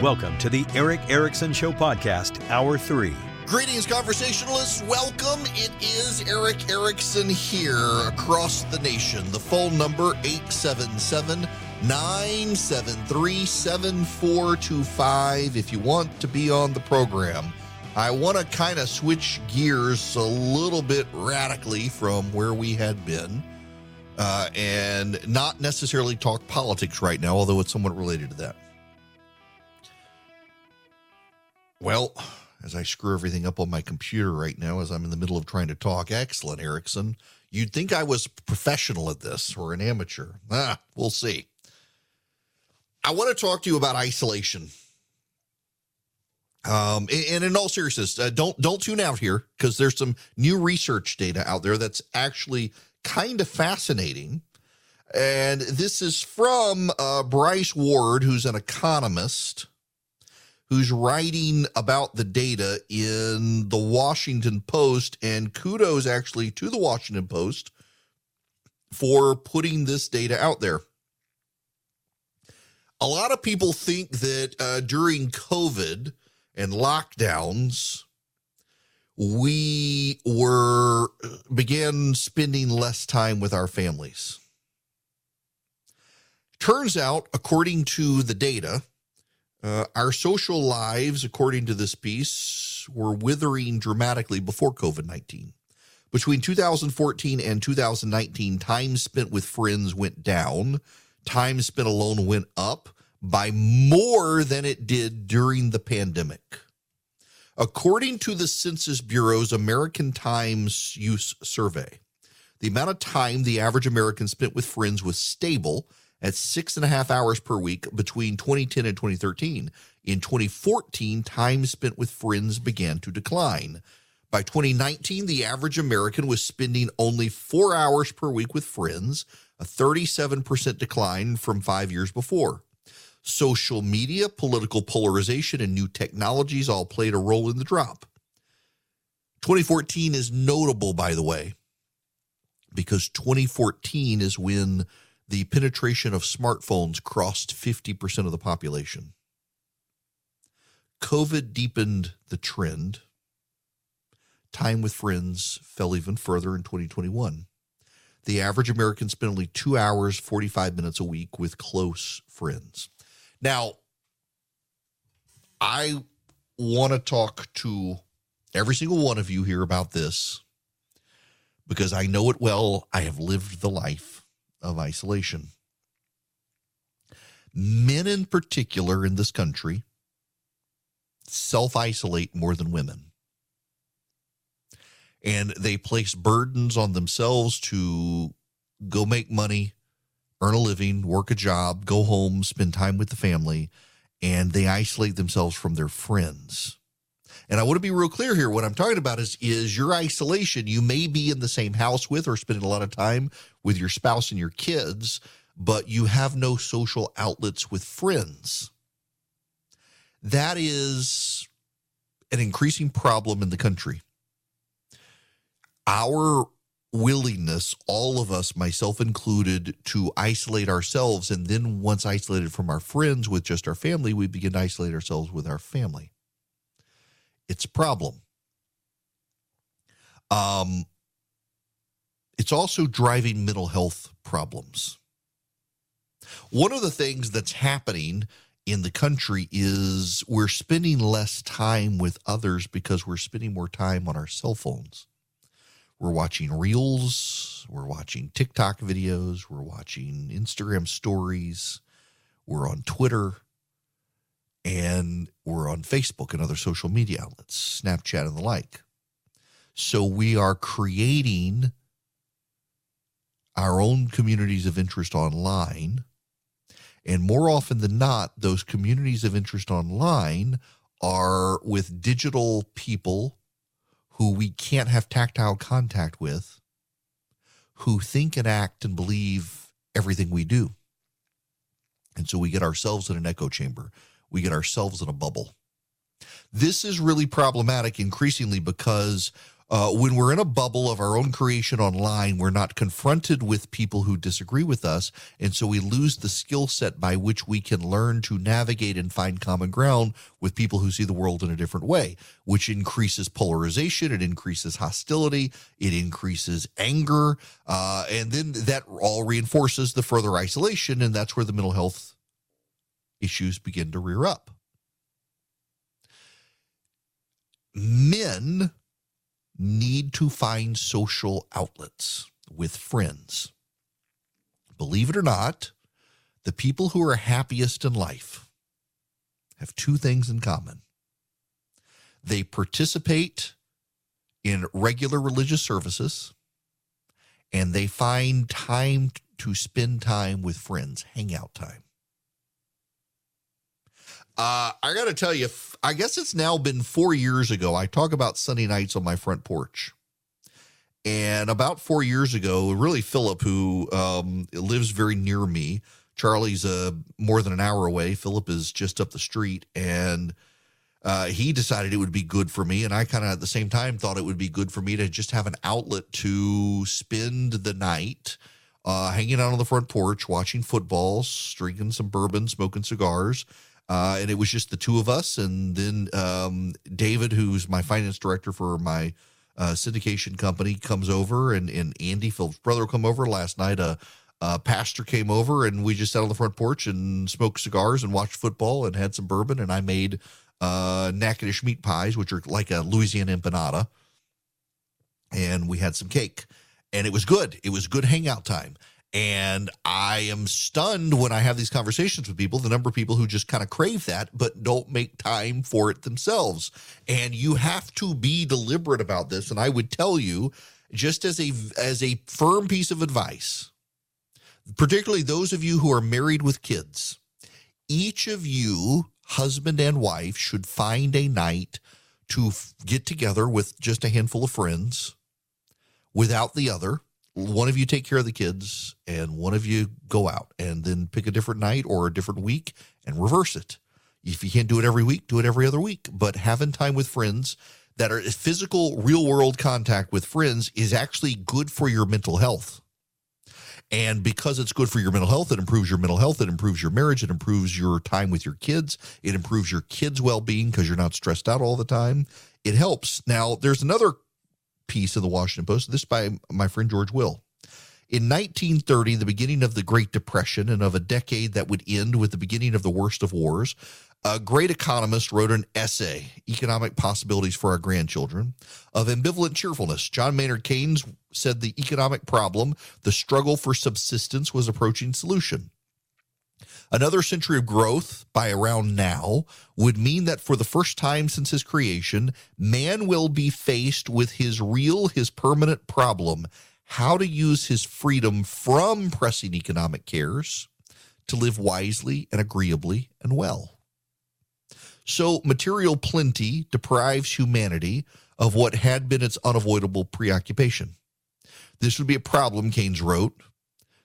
Welcome to the Erick Erickson Show Podcast, Hour 3. Greetings, conversationalists. Welcome. It is Erick Erickson here across the nation. The phone number 877 973 7425 if you want to be on the program. I want to kind of switch gears a little bit radically from where we had been uh, and not necessarily talk politics right now, although it's somewhat related to that. Well, as I screw everything up on my computer right now as I'm in the middle of trying to talk, excellent, Erickson. You'd think I was professional at this or an amateur. Ah, we'll see. I want to talk to you about isolation. Um, and in all seriousness, uh, don't don't tune out here because there's some new research data out there that's actually kind of fascinating. And this is from uh, Bryce Ward, who's an economist, who's writing about the data in the Washington Post. And kudos actually to the Washington Post for putting this data out there. A lot of people think that uh, during COVID and lockdowns, we were began spending less time with our families. Turns out, according to the data, uh, our social lives, according to this piece, were withering dramatically before COVID 19. Between 2014 and 2019, time spent with friends went down, time spent alone went up by more than it did during the pandemic. According to the Census Bureau's American Times Use Survey, the amount of time the average American spent with friends was stable at six and a half hours per week between 2010 and 2013. In 2014, time spent with friends began to decline. By 2019, the average American was spending only four hours per week with friends, a 37% decline from five years before. Social media, political polarization, and new technologies all played a role in the drop. 2014 is notable, by the way, because 2014 is when the penetration of smartphones crossed 50% of the population. COVID deepened the trend. Time with friends fell even further in 2021. The average American spent only two hours, 45 minutes a week with close friends. Now, I want to talk to every single one of you here about this because I know it well. I have lived the life of isolation. Men, in particular, in this country, self isolate more than women. And they place burdens on themselves to go make money, earn a living, work a job, go home, spend time with the family, and they isolate themselves from their friends. And I want to be real clear here. What I'm talking about is is your isolation. You may be in the same house with or spending a lot of time with your spouse and your kids, but you have no social outlets with friends. That is an increasing problem in the country. Our willingness, all of us, myself included, to isolate ourselves. And then once isolated from our friends with just our family, we begin to isolate ourselves with our family. It's a problem. Um, it's also driving mental health problems. One of the things that's happening in the country is we're spending less time with others because we're spending more time on our cell phones. We're watching reels, we're watching TikTok videos, we're watching Instagram stories, we're on Twitter, and we're on Facebook and other social media outlets, Snapchat and the like. So we are creating our own communities of interest online. And more often than not, those communities of interest online are with digital people who we can't have tactile contact with, who think and act and believe everything we do. And so we get ourselves in an echo chamber, we get ourselves in a bubble. This is really problematic increasingly because Uh, when we're in a bubble of our own creation online, we're not confronted with people who disagree with us. And so we lose the skill set by which we can learn to navigate and find common ground with people who see the world in a different way, which increases polarization, it increases hostility, it increases anger. Uh, and then that all reinforces the further isolation. And that's where the mental health issues begin to rear up. Men need to find social outlets with friends. Believe it or not, the people who are happiest in life have two things in common they participate in regular religious services and they find time to spend time with friends, hangout time. Uh, I got to tell you, I guess it's now been four years ago. I talk about Sunday nights on my front porch. And about four years ago, really, Philip, who um, lives very near me, Charlie's uh, more than an hour away. Philip is just up the street. And uh, he decided it would be good for me. And I kind of at the same time thought it would be good for me to just have an outlet to spend the night uh, hanging out on the front porch, watching football, drinking some bourbon, smoking cigars uh, and it was just the two of us. And then um, David, who's my finance director for my uh, syndication company, comes over, and, and Andy, Phil's brother, come over last night. A, a pastor came over, and we just sat on the front porch and smoked cigars and watched football and had some bourbon. And I made uh, Natchitoches meat pies, which are like a Louisiana empanada. And we had some cake, and it was good. It was good hangout time. And I am stunned when I have these conversations with people, the number of people who just kind of crave that, but don't make time for it themselves. And you have to be deliberate about this. And I would tell you, just as a as a firm piece of advice, particularly those of you who are married with kids, each of you, husband and wife, should find a night to f- get together with just a handful of friends without the other one of you take care of the kids and one of you go out and then pick a different night or a different week and reverse it. If you can't do it every week, do it every other week. But having time with friends that are physical, real world contact with friends is actually good for your mental health. And because it's good for your mental health, it improves your mental health, it improves your marriage, it improves your time with your kids, it improves your kids' well being because you're not stressed out all the time. It helps. Now, there's another piece of the Washington Post. This by my friend George Will. In 1930, the beginning of the Great Depression and of a decade that would end with the beginning of the worst of wars, a great economist wrote an essay, Economic Possibilities for Our Grandchildren, of ambivalent cheerfulness. John Maynard Keynes said the economic problem, the struggle for subsistence, was approaching solution. Another century of growth by around now would mean that for the first time since his creation, man will be faced with his real, his permanent problem how to use his freedom from pressing economic cares to live wisely and agreeably and well. So, material plenty deprives humanity of what had been its unavoidable preoccupation. This would be a problem, Keynes wrote,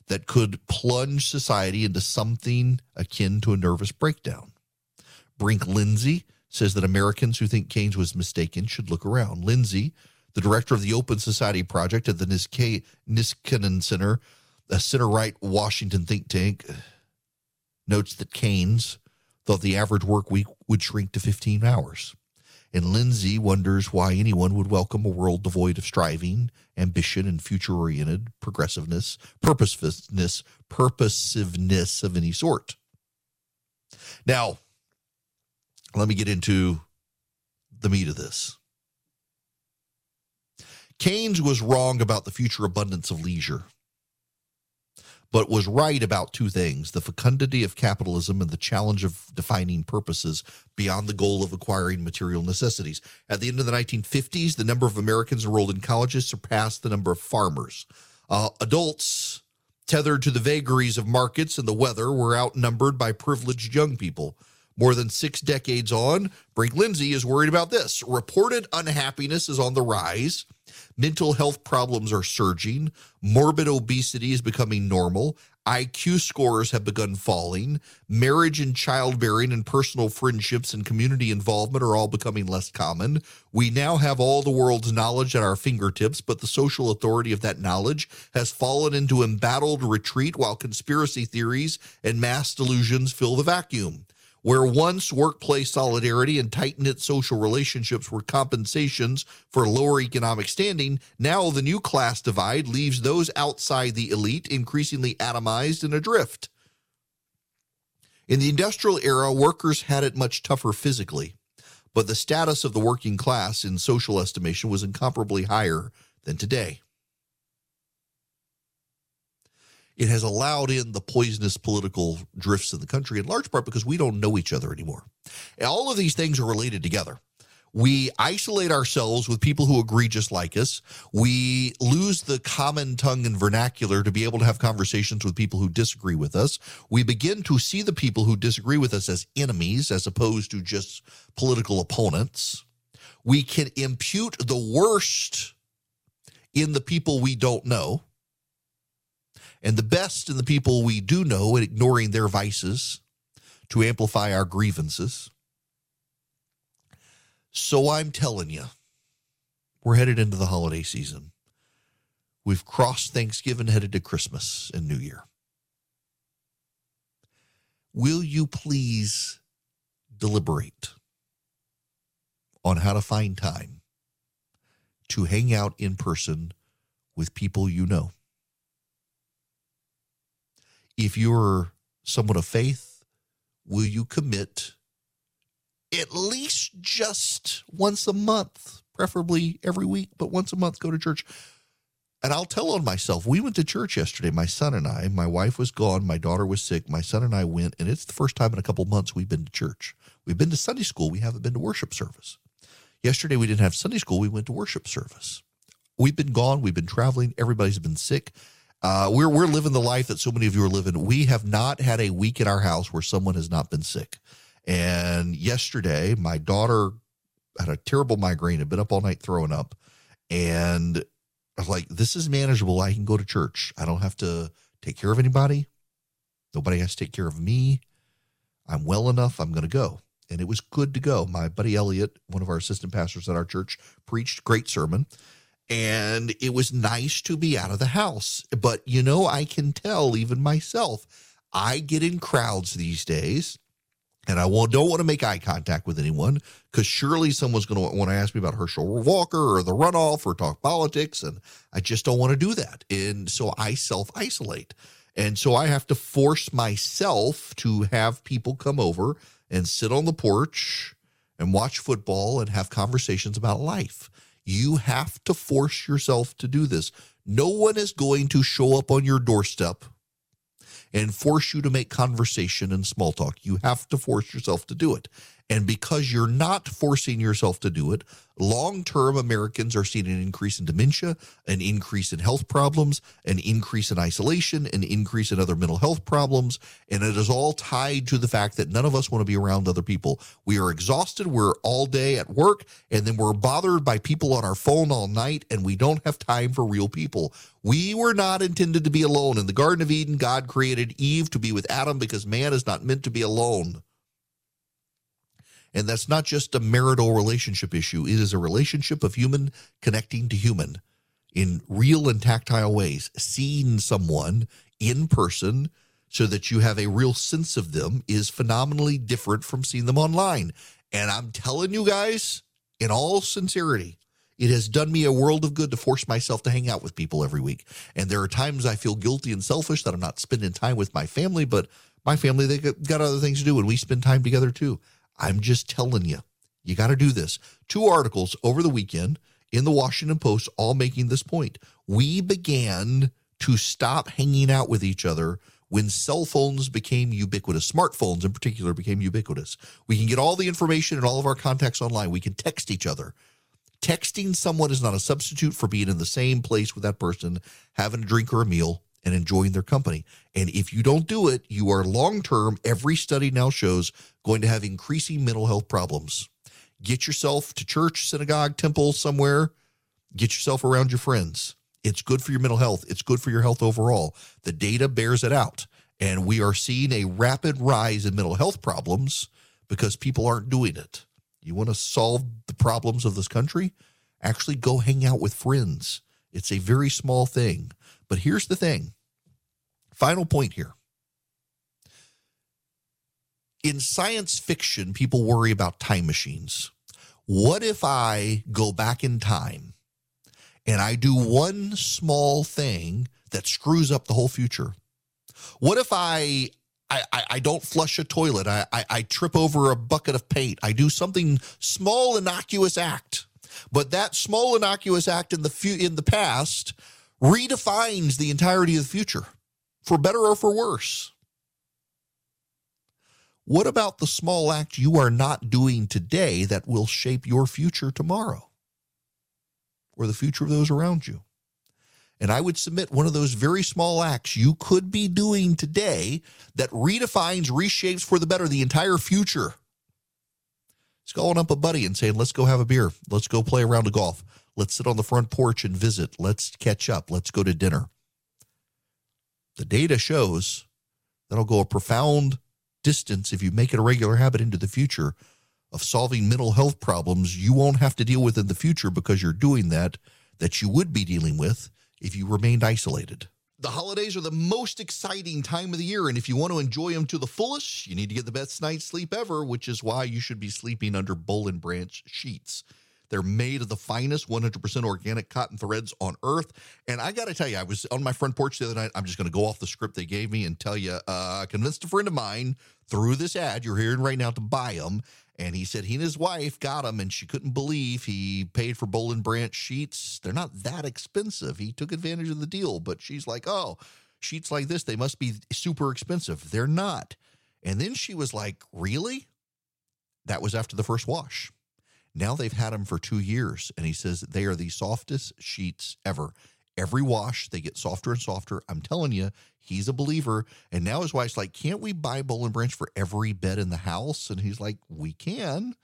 that could plunge society into something akin to a nervous breakdown. Brink Lindsey says that Americans who think Keynes was mistaken should look around. Lindsey, the director of the Open Society Project at the Niskanen Center, a center right Washington think tank, notes that Keynes thought the average work week would shrink to 15 hours. And Lindsey wonders why anyone would welcome a world devoid of striving, ambition, and future oriented progressiveness, purposefulness, purposiveness of any sort. Now, let me get into the meat of this. Keynes was wrong about the future abundance of leisure but was right about two things the fecundity of capitalism and the challenge of defining purposes beyond the goal of acquiring material necessities. At the end of the 1950s, the number of Americans enrolled in colleges surpassed the number of farmers. Uh, adults tethered to the vagaries of markets and the weather were outnumbered by privileged young people. More than six decades on, Brink Lindsey is worried about this. Reported unhappiness is on the rise. Mental health problems are surging. Morbid obesity is becoming normal. IQ scores have begun falling. Marriage and childbearing and personal friendships and community involvement are all becoming less common. We now have all the world's knowledge at our fingertips, but the social authority of that knowledge has fallen into embattled retreat while conspiracy theories and mass delusions fill the vacuum. Where once workplace solidarity and tight knit social relationships were compensations for lower economic standing, now the new class divide leaves those outside the elite increasingly atomized and adrift. In the industrial era, workers had it much tougher physically, but the status of the working class in social estimation was incomparably higher than today. It has allowed in the poisonous political drifts in the country in large part because we don't know each other anymore. And all of these things are related together. We isolate ourselves with people who agree just like us. We lose the common tongue and vernacular to be able to have conversations with people who disagree with us. We begin to see the people who disagree with us as enemies as opposed to just political opponents. We can impute the worst in the people we don't know and the best in the people we do know and ignoring their vices to amplify our grievances. So I'm telling you, we're headed into the holiday season. We've crossed Thanksgiving, headed to Christmas and New Year. Will you please deliberate on how to find time to hang out in person with people you know? If you're someone of faith, will you commit at least just once a month, preferably every week, but once a month, go to church? And I'll tell on myself. We went to church yesterday, my son and I. My wife was gone. My daughter was sick. My son and I went, and it's the first time in a couple months we've been to church. We've been to Sunday school. We haven't been to worship service. Yesterday, we didn't have Sunday school. We went to worship service. We've been gone. We've been traveling. Everybody's been sick. Uh, we're we're living the life that so many of you are living. We have not had a week in our house where someone has not been sick. And yesterday, my daughter had a terrible migraine, had been up all night throwing up, and I was like, "This is manageable. I can go to church. I don't have to take care of anybody. Nobody has to take care of me. I'm well enough. I'm going to go." And it was good to go. My buddy Elliot, one of our assistant pastors at our church, preached great sermon and it was nice to be out of the house. But you know, I can tell even myself, I get in crowds these days. And I won't, don't want to make eye contact with anyone because surely someone's going to want to ask me about Herschel Walker or the runoff or talk politics. And I just don't want to do that. And so I self isolate. And so I have to force myself to have people come over and sit on the porch and watch football and have conversations about life. You have to force yourself to do this. No one is going to show up on your doorstep and force you to make conversation and small talk. You have to force yourself to do it. And because you're not forcing yourself to do it, long term Americans are seeing an increase in dementia, an increase in health problems, an increase in isolation, an increase in other mental health problems. And it is all tied to the fact that none of us want to be around other people. We are exhausted. We're all day at work, and then we're bothered by people on our phone all night, and we don't have time for real people. We were not intended to be alone. In the Garden of Eden, God created Eve to be with Adam because man is not meant to be alone. And that's not just a marital relationship issue, it is a relationship of human connecting to human in real and tactile ways, seeing someone in person so that you have a real sense of them is phenomenally different from seeing them online. And I'm telling you guys, in all sincerity, it has done me a world of good to force myself to hang out with people every week. And there are times I feel guilty and selfish that I'm not spending time with my family, but my family, they got other things to do, and we spend time together too. I'm just telling you, you got to do this. Two articles over the weekend in the Washington Post all making this point. We began to stop hanging out with each other when cell phones became ubiquitous, smartphones in particular became ubiquitous. We can get all the information and all of our contacts online. We can text each other. Texting someone is not a substitute for being in the same place with that person, having a drink or a meal, and enjoying their company. And if you don't do it, you are long term, every study now shows, going to have increasing mental health problems. Get yourself to church, synagogue, temple, somewhere. Get yourself around your friends. It's good for your mental health. It's good for your health overall. The data bears it out. And we are seeing a rapid rise in mental health problems because people aren't doing it. You want to solve the problems of this country? Actually, go hang out with friends. It's a very small thing. But here's the thing final point here. In science fiction, people worry about time machines. What if I go back in time and I do one small thing that screws up the whole future? What if I I, I, don't flush a toilet. I, I, I trip over a bucket of paint. I do something small, innocuous act. But that small, innocuous act in the fu- in the past redefines the entirety of the future, for better or for worse. What about the small act you are not doing today that will shape your future tomorrow or the future of those around you? And I would submit one of those very small acts you could be doing today that redefines, reshapes for the better the entire future. It's calling up a buddy and saying, let's go have a beer. Let's go play a round of golf. Let's sit on the front porch and visit. Let's catch up. Let's go to dinner. The data shows that'll go a profound distance if you make it a regular habit into the future of solving mental health problems you won't have to deal with in the future because you're doing that that you would be dealing with if you remained isolated. The holidays are the most exciting time of the year, and if you want to enjoy them to the fullest, you need to get the best night's sleep ever, which is why you should be sleeping under Boll and Branch sheets. They're made of the finest 100% organic cotton threads on earth. And I got to tell you, I was on my front porch the other night. I'm just going to go off the script they gave me and tell you, uh, I convinced a friend of mine through this ad you're hearing right now to buy them. And he said he and his wife got them, and she couldn't believe he paid for Boll and Branch sheets. They're not that expensive. He took advantage of the deal, but she's like, oh, sheets like this, they must be super expensive. They're not. And then she was like, really? That was after the first wash. Now they've had them for two years, and he says they are the softest sheets ever. Every wash, they get softer and softer. I'm telling you, he's a believer. And now his wife's like, Can't we buy Boll and Branch for every bed in the house? And he's like, We can.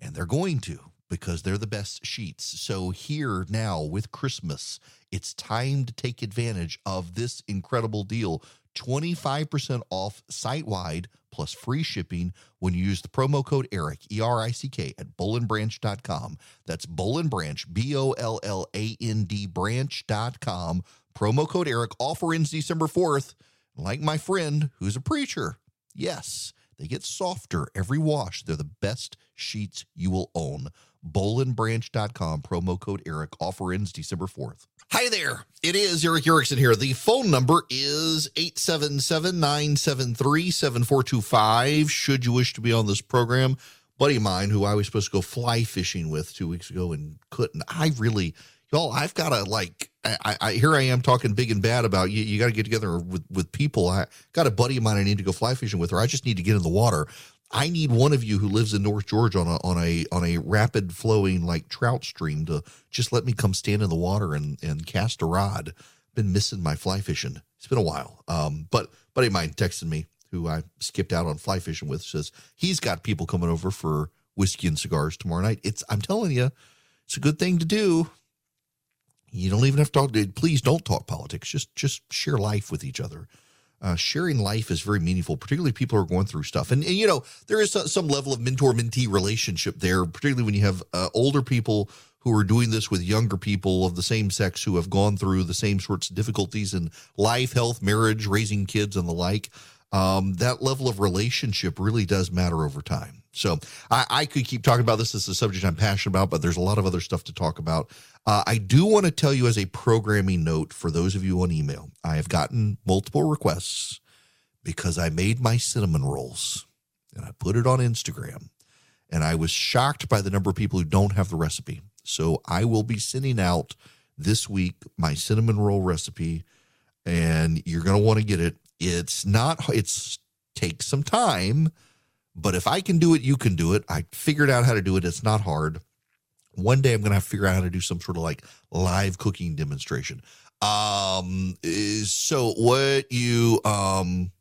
And they're going to because they're the best sheets. So, here now with Christmas, it's time to take advantage of this incredible deal 25% off site wide plus free shipping when you use the promo code ERICK, E R I C K, at bollandbranch.com. That's Boll and Branch, B O L L A N D branch.com. Promo code ERICK. Offer ends December 4th. Like my friend who's a preacher. Yes, they get softer every wash. They're the best sheets you will own. Bollandbranch.com, promo code ERICK. Offer ends December 4th. Hi there. It is Erick Erickson here. The phone number is 877 973 7425. Should you wish to be on this program, buddy of mine who I was supposed to go fly fishing with two weeks ago and couldn't. I really, y'all, I've got to like, I, I here I am talking big and bad about you. You got to get together with, with people. I got a buddy of mine I need to go fly fishing with, or I just need to get in the water. I need one of you who lives in North Georgia on a on a on a rapid flowing like trout stream to just let me come stand in the water and and cast a rod. Been missing my fly fishing. It's been a while. Um, but buddy of mine texted me who I skipped out on fly fishing with says he's got people coming over for whiskey and cigars tomorrow night. It's I'm telling you, it's a good thing to do. You don't even have to talk. Please don't talk politics. Just just share life with each other uh, sharing life is very meaningful, particularly people who are going through stuff. And, and you know, there is some level of mentor mentee relationship there, particularly when you have uh, older people who are doing this with younger people of the same sex who have gone through the same sorts of difficulties in life, health, marriage, raising kids, and the like. Um, that level of relationship really does matter over time. So I, I could keep talking about this. as a subject I'm passionate about, but there's a lot of other stuff to talk about. Uh, I do want to tell you as a programming note for those of you on email, I have gotten multiple requests because I made my cinnamon rolls and I put it on Instagram. And I was shocked by the number of people who don't have the recipe. So I will be sending out this week my cinnamon roll recipe, and you're going to want to get it. It's not, it's takes some time, but if I can do it, you can do it. I figured out how to do it. It's not hard One day I'm going to have to figure out how to do some sort of like live cooking demonstration. Um, so what you um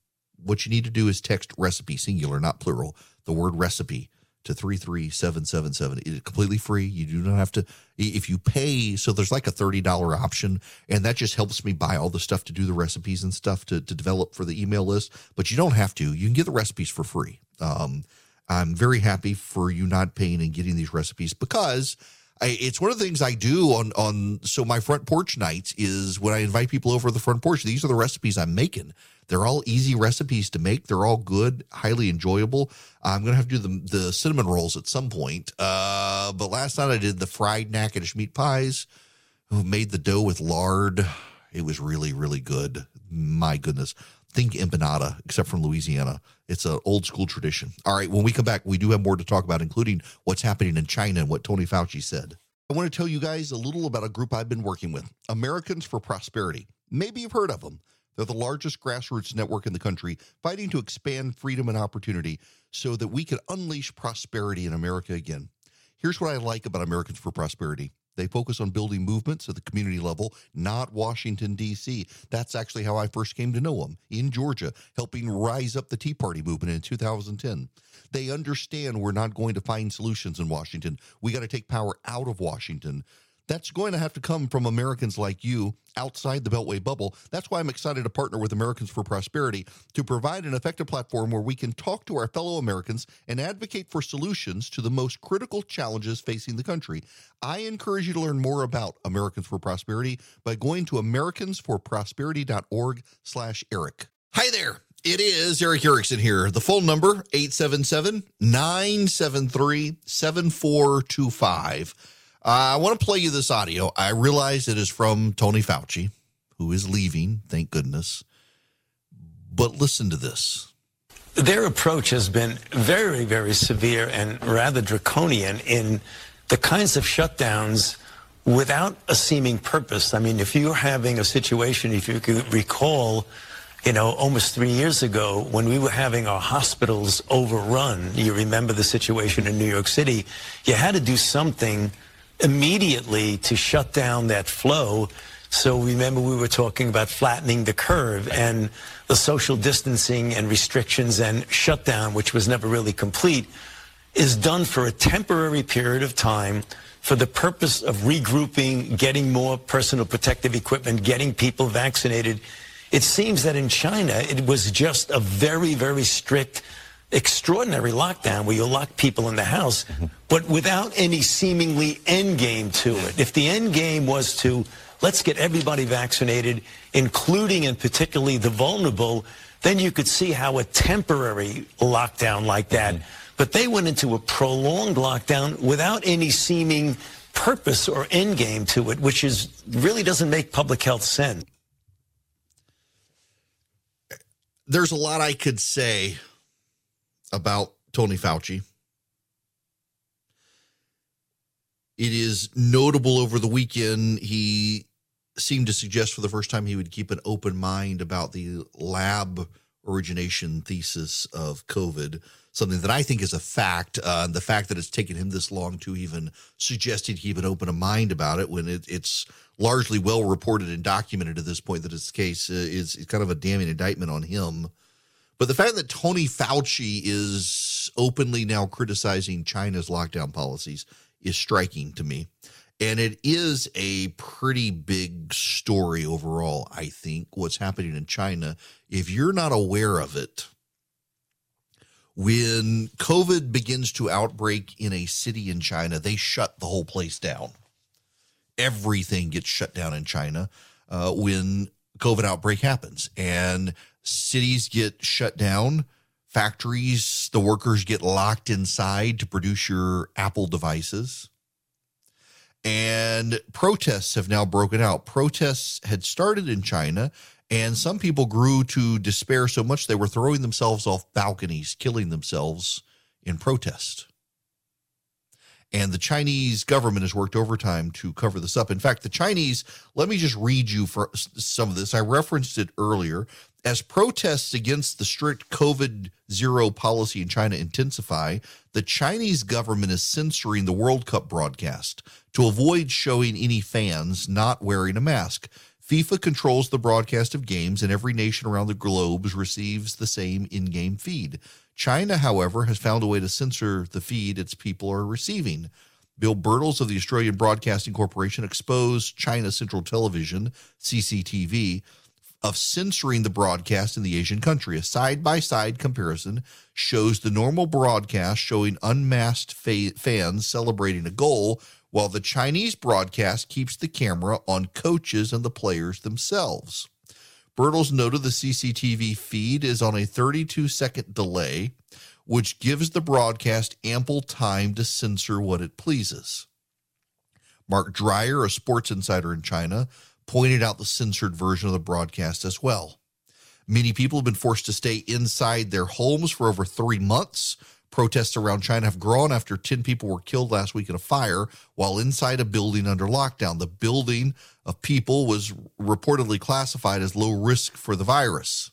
what you need to do is text recipe singular, not plural, the word recipe to 33777. It's completely free. You do not have to, if you pay, so there's like a $30 option, and that just helps me buy all the stuff to do the recipes and stuff to, to develop for the email list. But you don't have to. You can get the recipes for free. Um, I'm very happy for you not paying and getting these recipes because I, it's one of the things I do on on so my front porch nights is when I invite people over the front porch. These are the recipes I'm making. They're all easy recipes to make. They're all good, highly enjoyable. I'm gonna have to do the the cinnamon rolls at some point. Uh, but last night I did the fried Natchitoches meat pies. Made the dough with lard? It was really really good. My goodness. Think empanada, except from Louisiana. It's an old school tradition. All right, when we come back, we do have more to talk about, including what's happening in China and what Tony Fauci said. I want to tell you guys a little about a group I've been working with Americans for Prosperity. Maybe you've heard of them. They're the largest grassroots network in the country, fighting to expand freedom and opportunity so that we can unleash prosperity in America again. Here's what I like about Americans for Prosperity. They focus on building movements at the community level, not Washington, D.C. That's actually how I first came to know them in Georgia, helping rise up the Tea Party movement in 2010. They understand we're not going to find solutions in Washington. We got to take power out of Washington. That's going to have to come from Americans like you outside the Beltway bubble. That's why I'm excited to partner with Americans for Prosperity to provide an effective platform where we can talk to our fellow Americans and advocate for solutions to the most critical challenges facing the country. I encourage you to learn more about Americans for Prosperity by going to americansforprosperity.org slash Erick. Hi there. It is Erick Erickson here. The phone number 877-973-7425. Uh, Uh, I want to play you this audio. I realize it is from Tony Fauci, who is leaving, thank goodness. But listen to this. Their approach has been very, very severe and rather draconian in the kinds of shutdowns without a seeming purpose. I mean, if you're having a situation, if you could recall, you know, almost three years ago when we were having our hospitals overrun, you remember the situation in New York City, you had to do something immediately to shut down that flow. So remember we were talking about flattening the curve and the social distancing and restrictions and shutdown, which was never really complete, is done for a temporary period of time for the purpose of regrouping, getting more personal protective equipment, getting people vaccinated. It seems that in China, it was just a very, very strict extraordinary lockdown where you lock people in the house, but without any seemingly end game to it. If the end game was to let's get everybody vaccinated, including and particularly the vulnerable, then you could see how a temporary lockdown like that. But they went into a prolonged lockdown without any seeming purpose or end game to it, which is really doesn't make public health sense. There's a lot I could say about Tony Fauci. It is notable over the weekend. He seemed to suggest for the first time he would keep an open mind about the lab origination thesis of COVID, something that I think is a fact. Uh, the fact that it's taken him this long to even suggest he'd keep an open mind about it when it, it's largely well reported and documented at this point that it's the case uh, is, is kind of a damning indictment on him. But the fact that Tony Fauci is openly now criticizing China's lockdown policies is striking to me. And it is a pretty big story overall, I think, what's happening in China. If you're not aware of it, when COVID begins to outbreak in a city in China, they shut the whole place down. Everything gets shut down in China uh, when COVID outbreak happens. And cities get shut down, factories, the workers get locked inside to produce your Apple devices. And protests have now broken out. Protests had started in China, and some people grew to despair so much they were throwing themselves off balconies, killing themselves in protest. And the Chinese government has worked overtime to cover this up. In fact, the Chinese, let me just read you for some of this. I referenced it earlier. As protests against the strict COVID zero policy in China intensify, the Chinese government is censoring the World Cup broadcast to avoid showing any fans not wearing a mask. FIFA controls the broadcast of games, and every nation around the globe receives the same in game feed. China, however, has found a way to censor the feed its people are receiving. Bill Birtles of the Australian Broadcasting Corporation exposed China Central Television, CCTV, of censoring the broadcast in the Asian country. A side by side comparison shows the normal broadcast showing unmasked fa- fans celebrating a goal, while the Chinese broadcast keeps the camera on coaches and the players themselves. Birtles noted the CCTV feed is on a 32 second delay, which gives the broadcast ample time to censor what it pleases. Mark Dreyer, a sports insider in China, pointed out the censored version of the broadcast as well. Many people have been forced to stay inside their homes for over three months. Protests around China have grown after 10 people were killed last week in a fire while inside a building under lockdown. The building of people was reportedly classified as low risk for the virus.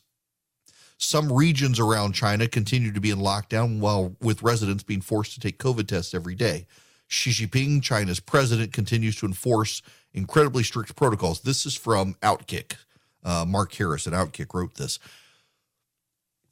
Some regions around China continue to be in lockdown while with residents being forced to take COVID tests every day. Xi Jinping, China's president, continues to enforce incredibly strict protocols. This is from Outkick. Uh, Mark Harris at Outkick wrote this.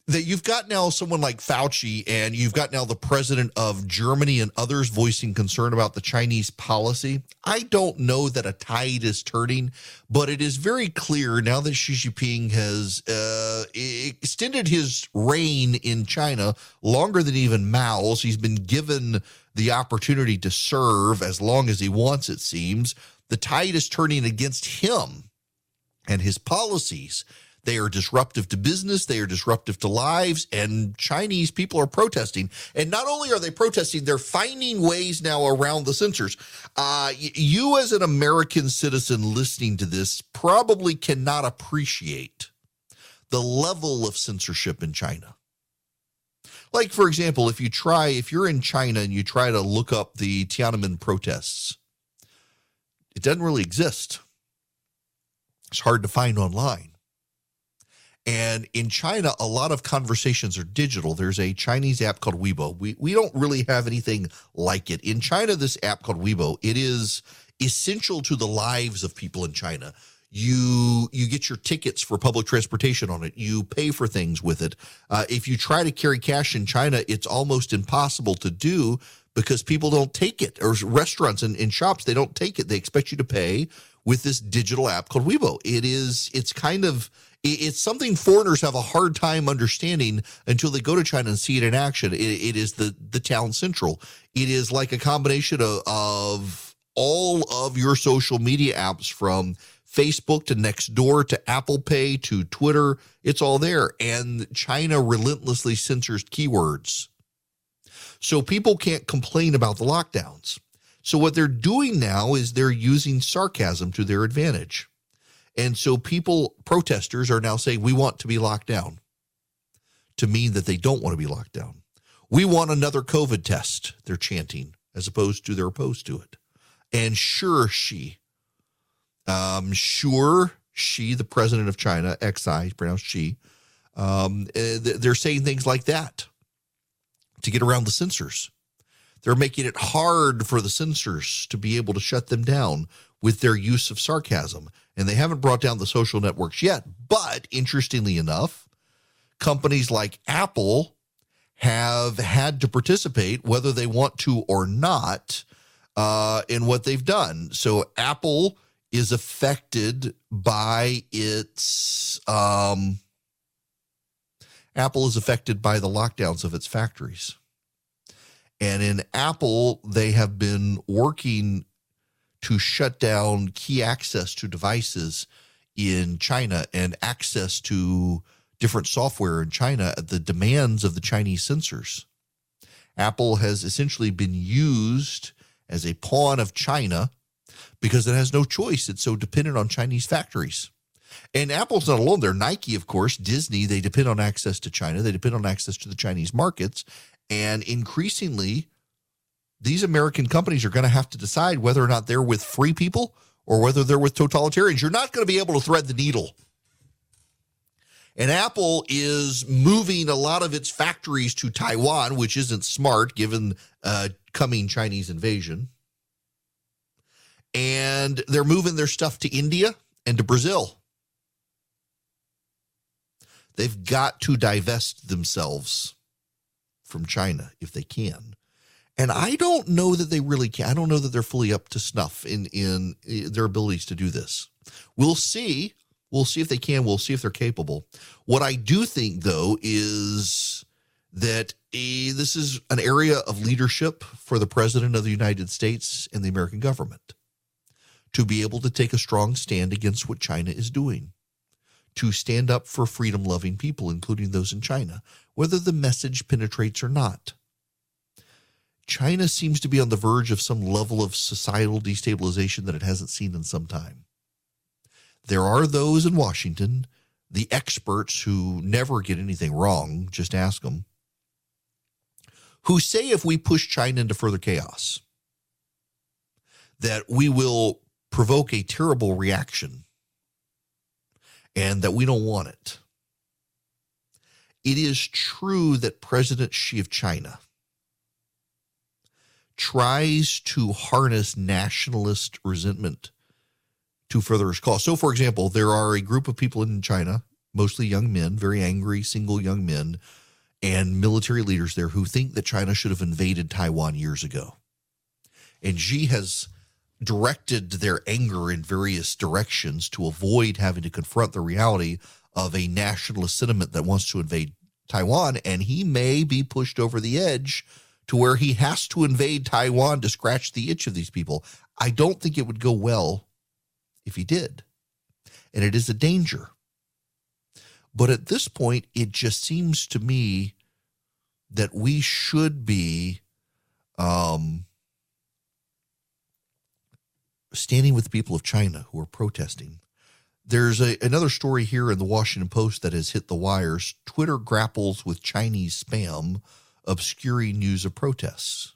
That you've got now someone like Fauci, and you've got now the president of Germany and others voicing concern about the Chinese policy. I don't know that a tide is turning, but it is very clear now that Xi Jinping has uh, extended his reign in China longer than even Mao's. He's been given the opportunity to serve as long as he wants, it seems the tide is turning against him and his policies. They are disruptive to business, they are disruptive to lives, and Chinese people are protesting. And not only are they protesting, they're finding ways now around the censors. Uh, you, as an American citizen listening to this, probably cannot appreciate the level of censorship in China. Like, for example, if you try, if you're in China and you try to look up the Tiananmen protests, it doesn't really exist. It's hard to find online. And in China, a lot of conversations are digital. There's a Chinese app called Weibo. We we don't really have anything like it. In China, this app called Weibo, it is essential to the lives of people in China. You you get your tickets for public transportation on it. You pay for things with it. Uh, if you try to carry cash in China, it's almost impossible to do because people don't take it, or restaurants and, and shops they don't take it. They expect you to pay with this digital app called Weibo. It is it's kind of it's something foreigners have a hard time understanding until they go to China and see it in action. It, it is the the town central. It is like a combination of, of all of your social media apps from Facebook to Nextdoor to Apple Pay to Twitter. It's all there, and China relentlessly censors keywords. So people can't complain about the lockdowns. So what they're doing now is they're using sarcasm to their advantage. And so people, protesters, are now saying, we want to be locked down to mean that they don't want to be locked down. We want another COVID test, they're chanting, as opposed to they're opposed to it. And sure, she, um, sure, she, the president of China, XI, pronounced Xi, um, eh, they're saying things like that to get around the censors. They're making it hard for the censors to be able to shut them down with their use of sarcasm. And they haven't brought down the social networks yet. But interestingly enough, companies like Apple have had to participate, whether they want to or not, uh, in what they've done. So Apple is affected by its um, Apple is affected by the lockdowns of its factories. And in Apple, they have been working to shut down key access to devices in China and access to different software in China at the demands of the Chinese censors. Apple has essentially been used as a pawn of China because it has no choice. It's so dependent on Chinese factories. And Apple's not alone there. Nike, of course, Disney, they depend on access to China. They depend on access to the Chinese markets. And increasingly, these American companies are going to have to decide whether or not they're with free people or whether they're with totalitarians. You're not going to be able to thread the needle. And Apple is moving a lot of its factories to Taiwan, which isn't smart given uh, coming Chinese invasion. And they're moving their stuff to India and to Brazil. They've got to divest themselves from China if they can. And I don't know that they really can. I don't know that they're fully up to snuff in in eh, their abilities to do this. We'll see. We'll see if they can. We'll see if they're capable. What I do think, though, is that a, this is an area of leadership for the president of the United States and the American government to be able to take a strong stand against what China is doing to stand up for freedom loving people, including those in China, whether the message penetrates or not. China seems to be on the verge of some level of societal destabilization that it hasn't seen in some time. There are those in Washington, the experts who never get anything wrong, just ask them, who say if we push China into further chaos, that we will provoke a terrible reaction and that we don't want it. It is true that President Xi of China tries to harness nationalist resentment to further his cause. So, for example, there are a group of people in China, mostly young men, very angry, single young men, and military leaders there who think that China should have invaded Taiwan years ago. And Xi has directed their anger in various directions to avoid having to confront the reality of a nationalist sentiment that wants to invade Taiwan. And he may be pushed over the edge to where he has to invade Taiwan to scratch the itch of these people. I don't think it would go well if he did. And it is a danger. But at this point, it just seems to me that we should be um, standing with the people of China who are protesting. There's a, another story here in the Washington Post that has hit the wires. Twitter grapples with Chinese spam obscuring news of protests.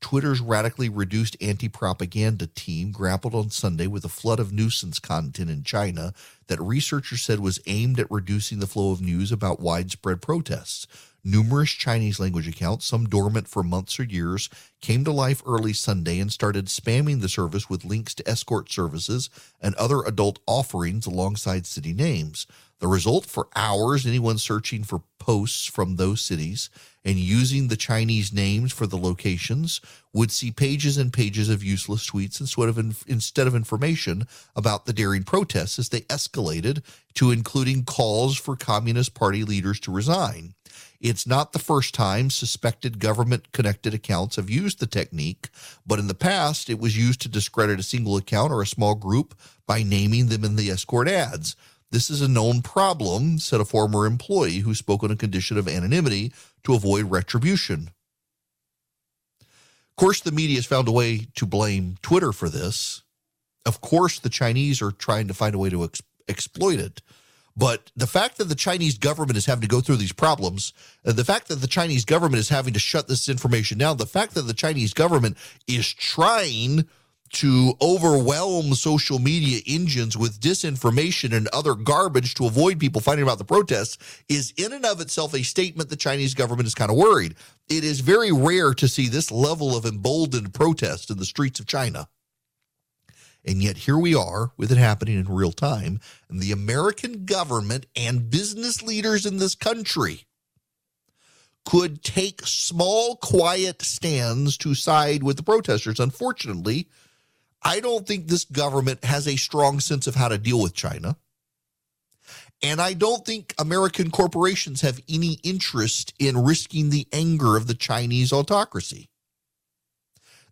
Twitter's radically reduced anti propaganda team grappled on Sunday with a flood of nuisance content in China that researchers said was aimed at reducing the flow of news about widespread protests. Numerous Chinese language accounts, some dormant for months or years, came to life early Sunday and started spamming the service with links to escort services and other adult offerings alongside city names. The result for hours, anyone searching for posts from those cities and using the Chinese names for the locations would see pages and pages of useless tweets instead of, instead of information about the daring protests as they escalated to including calls for Communist Party leaders to resign. It's not the first time suspected government connected accounts have used the technique, but in the past, it was used to discredit a single account or a small group by naming them in the escort ads. This is a known problem, said a former employee who spoke on a condition of anonymity to avoid retribution. Of course, the media has found a way to blame Twitter for this. Of course, the Chinese are trying to find a way to ex- exploit it. But the fact that the Chinese government is having to go through these problems, uh, the fact that the Chinese government is having to shut this information down, the fact that the Chinese government is trying to overwhelm social media engines with disinformation and other garbage to avoid people finding about the protests is in and of itself a statement the Chinese government is kind of worried. It is very rare to see this level of emboldened protest in the streets of China. And yet here we are with it happening in real time. And the American government and business leaders in this country could take small, quiet stands to side with the protesters. Unfortunately, I don't think this government has a strong sense of how to deal with China. And I don't think American corporations have any interest in risking the anger of the Chinese autocracy.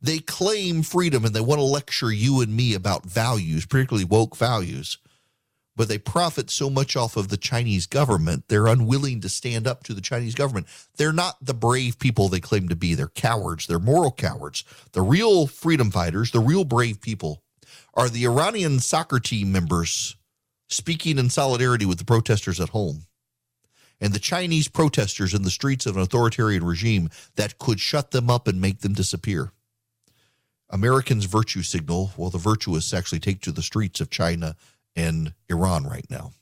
They claim freedom and they want to lecture you and me about values, particularly woke values, but they profit so much off of the Chinese government, they're unwilling to stand up to the Chinese government. They're not the brave people they claim to be. They're cowards, they're moral cowards. The real freedom fighters, the real brave people, are the Iranian soccer team members speaking in solidarity with the protesters at home and the Chinese protesters in the streets of an authoritarian regime that could shut them up and make them disappear. Americans' virtue signal, well, the virtuous actually take to the streets of China and Iran right now.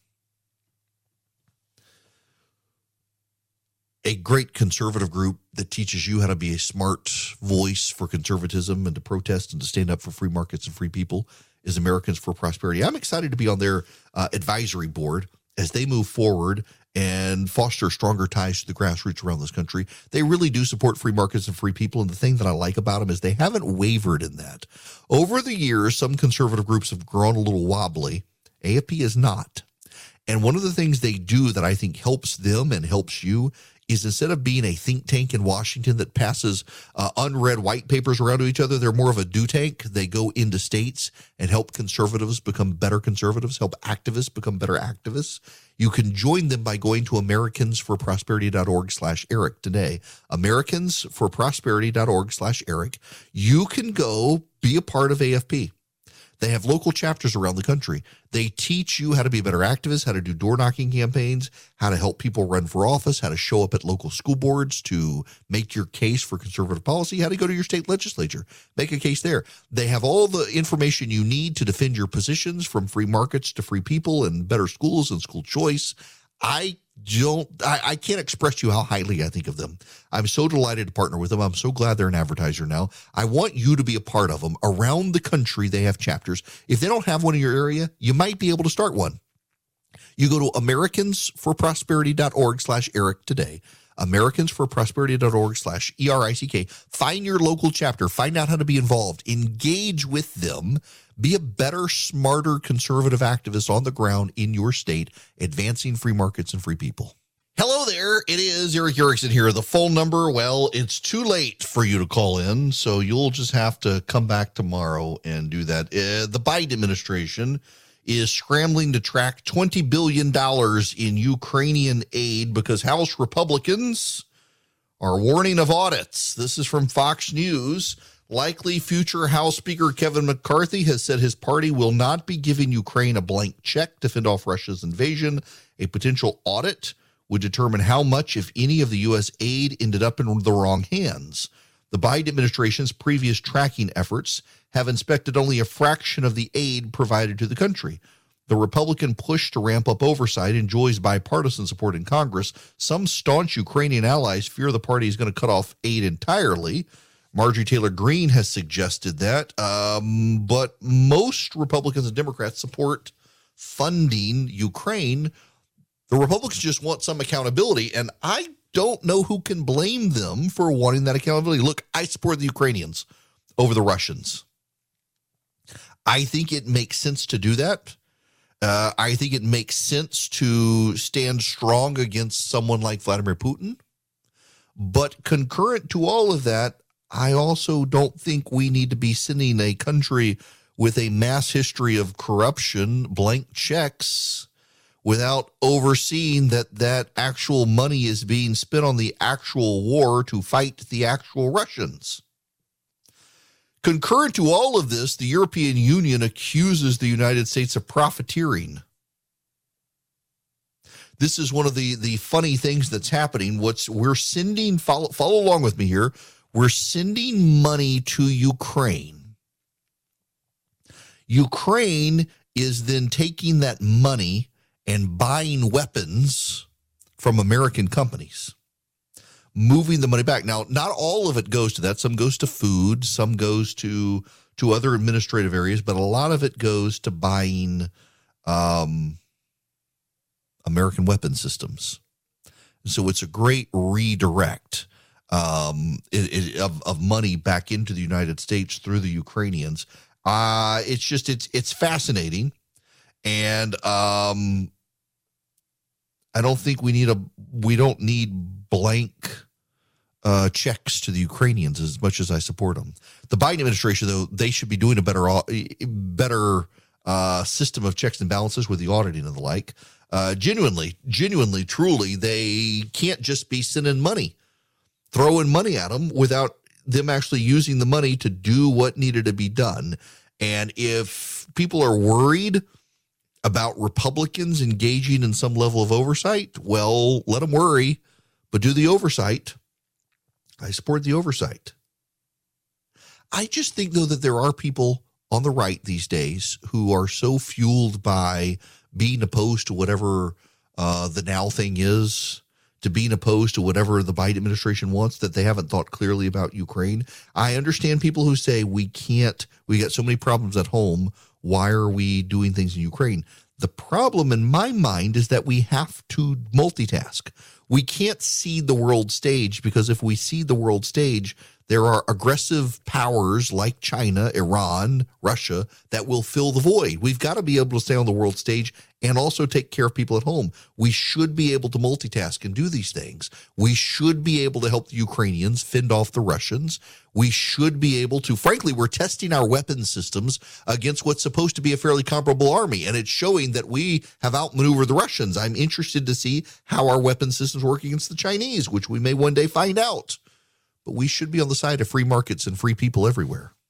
A great conservative group that teaches you how to be a smart voice for conservatism and to protest and to stand up for free markets and free people is Americans for Prosperity. I'm excited to be on their uh, advisory board as they move forward and foster stronger ties to the grassroots around this country. They really do support free markets and free people. And the thing that I like about them is they haven't wavered in that. Over the years, some conservative groups have grown a little wobbly. AFP is not. And one of the things they do that I think helps them and helps you is instead of being a think tank in Washington that passes uh, unread white papers around to each other, they're more of a do tank. They go into states and help conservatives become better conservatives, help activists become better activists. You can join them by going to americansforprosperity.org slash ERICK today. Americansforprosperity.org slash ERICK. You can go be a part of AFP. They have local chapters around the country. They teach you how to be a better activist, how to do door knocking campaigns, how to help people run for office, how to show up at local school boards to make your case for conservative policy, how to go to your state legislature, make a case there. They have all the information you need to defend your positions from free markets to free people and better schools and school choice. I don't I, I, can't express to you how highly I think of them. I'm so delighted to partner with them. I'm so glad they're an advertiser now. I want you to be a part of them. Around the country, they have chapters. If they don't have one in your area, you might be able to start one. You go to americansforprosperity.org slash ERICK today. Americansforprosperity.org slash E-R-I-C-K. Find your local chapter. Find out how to be involved. Engage with them be a better, smarter conservative activist on the ground in your state, advancing free markets and free people. Hello there. It is Erick Erickson here. The phone number, well, it's too late for you to call in, so you'll just have to come back tomorrow and do that. Uh, the Biden administration is scrambling to track $20 billion in Ukrainian aid because House Republicans are warning of audits. This is from Fox News. Likely future House Speaker Kevin McCarthy has said his party will not be giving Ukraine a blank check to fend off Russia's invasion. A potential audit would determine how much, if any, of the U.S. aid ended up in the wrong hands. The Biden administration's previous tracking efforts have inspected only a fraction of the aid provided to the country. The Republican push to ramp up oversight enjoys bipartisan support in Congress. Some staunch Ukrainian allies fear the party is going to cut off aid entirely. Marjorie Taylor Greene has suggested that, um, but most Republicans and Democrats support funding Ukraine. The Republicans just want some accountability, and I don't know who can blame them for wanting that accountability. Look, I support the Ukrainians over the Russians. I think it makes sense to do that. Uh, I think it makes sense to stand strong against someone like Vladimir Putin. But concurrent to all of that, I also don't think we need to be sending a country with a mass history of corruption blank checks without overseeing that that actual money is being spent on the actual war to fight the actual Russians. Concurrent to all of this, the European Union accuses the United States of profiteering. This is one of the, the funny things that's happening. What's we're sending follow follow along with me here we're sending money to Ukraine. Ukraine is then taking that money and buying weapons from American companies, moving the money back. Now, not all of it goes to that. Some goes to food, some goes to to other administrative areas, but a lot of it goes to buying um, American weapon systems. So it's a great redirect um, it, it, of, of money back into the United States through the Ukrainians. Uh, it's just it's it's fascinating, and um, I don't think we need a we don't need blank uh, checks to the Ukrainians as much as I support them. The Biden administration, though, they should be doing a better better uh, system of checks and balances with the auditing and the like. Uh, genuinely, genuinely, truly, they can't just be sending money throwing money at them without them actually using the money to do what needed to be done. And if people are worried about Republicans engaging in some level of oversight, well, let them worry, but do the oversight. I support the oversight. I just think, though, that there are people on the right these days who are so fueled by being opposed to whatever uh, the now thing is, to being opposed to whatever the Biden administration wants, that they haven't thought clearly about Ukraine. I understand people who say we can't, we got so many problems at home. Why are we doing things in Ukraine? The problem in my mind is that we have to multitask. We can't see the world stage because if we see the world stage, there are aggressive powers like China, Iran, Russia that will fill the void. We've got to be able to stay on the world stage and also take care of people at home. We should be able to multitask and do these things. We should be able to help the Ukrainians fend off the Russians. We should be able to, frankly, we're testing our weapon systems against what's supposed to be a fairly comparable army, and it's showing that we have outmaneuvered the Russians. I'm interested to see how our weapon systems work against the Chinese, which we may one day find out but we should be on the side of free markets and free people everywhere.